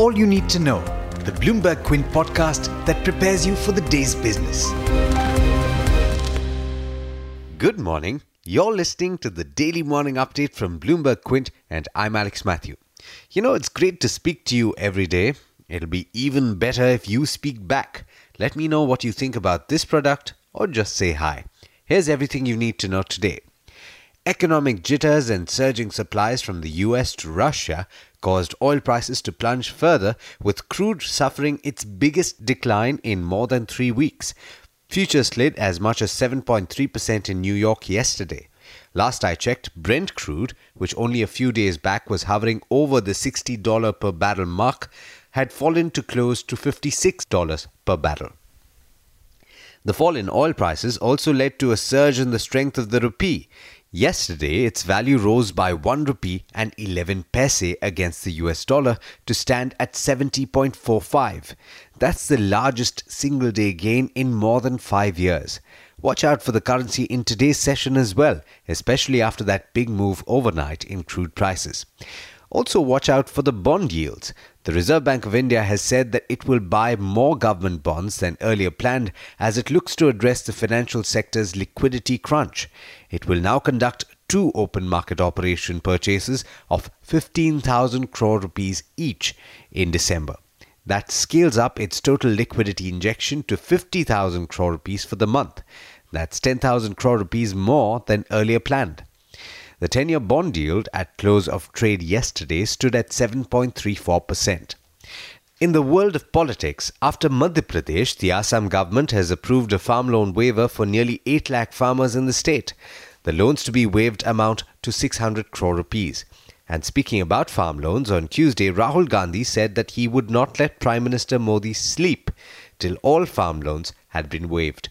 all you need to know, the Bloomberg Quint podcast that prepares you for the day's business. Good morning. You're listening to the daily morning update from Bloomberg Quint, and I'm Alex Matthew. You know, it's great to speak to you every day. It'll be even better if you speak back. Let me know what you think about this product or just say hi. Here's everything you need to know today. Economic jitters and surging supplies from the US to Russia caused oil prices to plunge further, with crude suffering its biggest decline in more than three weeks. Futures slid as much as 7.3% in New York yesterday. Last I checked, Brent crude, which only a few days back was hovering over the $60 per barrel mark, had fallen to close to $56 per barrel. The fall in oil prices also led to a surge in the strength of the rupee. Yesterday, its value rose by 1 rupee and 11 paise against the US dollar to stand at 70.45. That's the largest single day gain in more than 5 years. Watch out for the currency in today's session as well, especially after that big move overnight in crude prices. Also, watch out for the bond yields. The Reserve Bank of India has said that it will buy more government bonds than earlier planned as it looks to address the financial sector's liquidity crunch. It will now conduct two open market operation purchases of 15,000 crore rupees each in December. That scales up its total liquidity injection to 50,000 crore rupees for the month. That's 10,000 crore rupees more than earlier planned. The 10 year bond yield at close of trade yesterday stood at 7.34%. In the world of politics, after Madhya Pradesh, the Assam government has approved a farm loan waiver for nearly 8 lakh farmers in the state. The loans to be waived amount to 600 crore rupees. And speaking about farm loans, on Tuesday, Rahul Gandhi said that he would not let Prime Minister Modi sleep till all farm loans had been waived.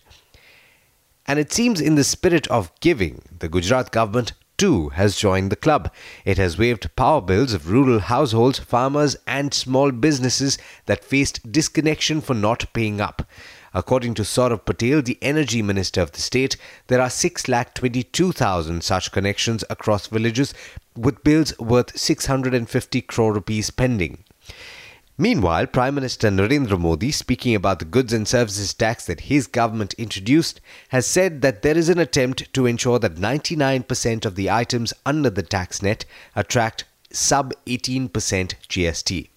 And it seems in the spirit of giving, the Gujarat government too has joined the club. It has waived power bills of rural households, farmers, and small businesses that faced disconnection for not paying up. According to Saurabh Patel, the energy minister of the state, there are 6,22,000 such connections across villages with bills worth 650 crore rupees pending. Meanwhile, Prime Minister Narendra Modi, speaking about the goods and services tax that his government introduced, has said that there is an attempt to ensure that 99% of the items under the tax net attract sub 18% GST.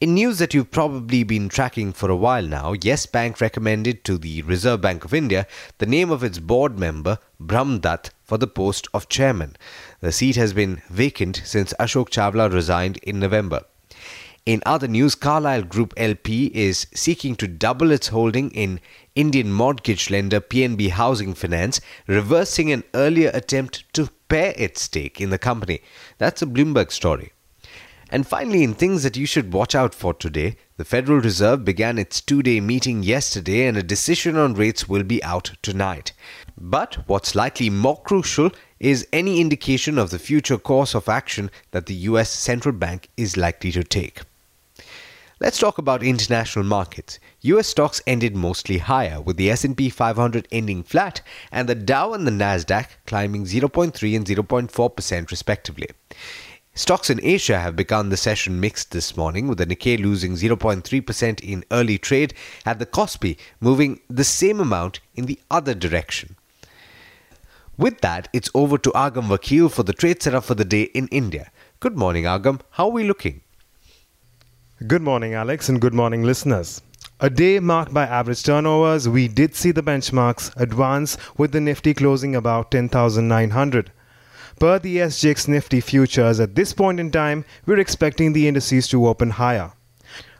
In news that you've probably been tracking for a while now, Yes Bank recommended to the Reserve Bank of India the name of its board member, Brahm Dutt, for the post of chairman. The seat has been vacant since Ashok Chawla resigned in November. In other news, Carlyle Group LP is seeking to double its holding in Indian mortgage lender PNB Housing Finance, reversing an earlier attempt to pare its stake in the company. That's a Bloomberg story. And finally, in things that you should watch out for today, the Federal Reserve began its two day meeting yesterday and a decision on rates will be out tonight. But what's likely more crucial is any indication of the future course of action that the US central bank is likely to take. Let's talk about international markets. US stocks ended mostly higher with the S&P 500 ending flat and the Dow and the Nasdaq climbing 0.3 and 0.4% respectively. Stocks in Asia have begun the session mixed this morning with the Nikkei losing 0.3% in early trade and the Kospi moving the same amount in the other direction. With that, it's over to Agam Vakil for the trade setup for the day in India. Good morning, Agam. How are we looking? Good morning, Alex, and good morning, listeners. A day marked by average turnovers, we did see the benchmarks advance with the Nifty closing about 10,900. Per the SGX Nifty futures, at this point in time, we're expecting the indices to open higher.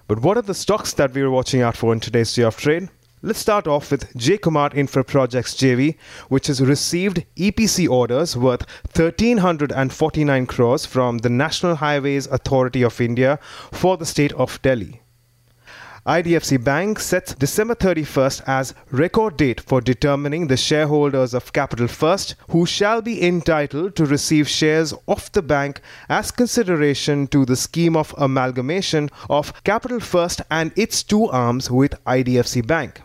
But what are the stocks that we're watching out for in today's day of trade? Let's start off with J. Kumar Infra Projects JV, which has received EPC orders worth 1349 crores from the National Highways Authority of India for the state of Delhi. IDFC Bank sets December 31st as record date for determining the shareholders of Capital First who shall be entitled to receive shares of the bank as consideration to the scheme of amalgamation of Capital First and its two arms with IDFC Bank.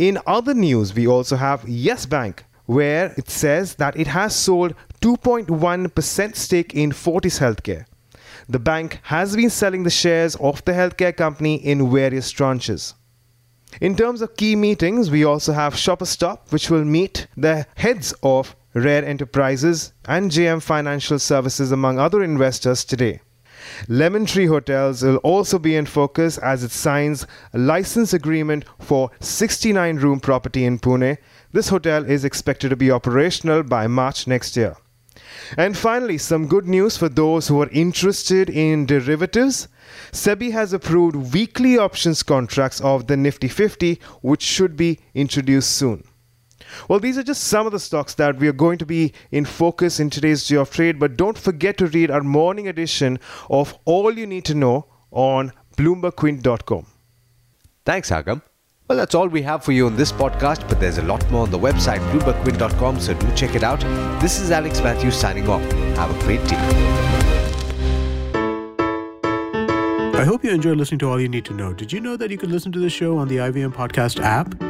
In other news, we also have Yes Bank, where it says that it has sold 2.1% stake in Fortis Healthcare. the bank has been selling the shares of the healthcare company in various tranches. In terms of key meetings, we also have Shoppers Stop, which will meet the heads of Rare Enterprises and JM Financial Services, among other investors, today. Lemon Tree Hotels will also be in focus as it signs a license agreement for 69 room property in Pune. This hotel is expected to be operational by March next year. And finally, some good news for those who are interested in derivatives. SEBI has approved weekly options contracts of the Nifty 50, which should be introduced soon. Well, these are just some of the stocks that we are going to be in focus in today's Day of Trade, but don't forget to read our morning edition of All You Need to Know on BloombergQuint.com. Thanks, Agam. Well, that's all we have for you on this podcast, but there's a lot more on the website, BloombergQuint.com, so do check it out. This is Alex Matthews signing off. Have a great day. I hope you enjoyed listening to All You Need to Know. Did you know that you can listen to the show on the IVM Podcast app?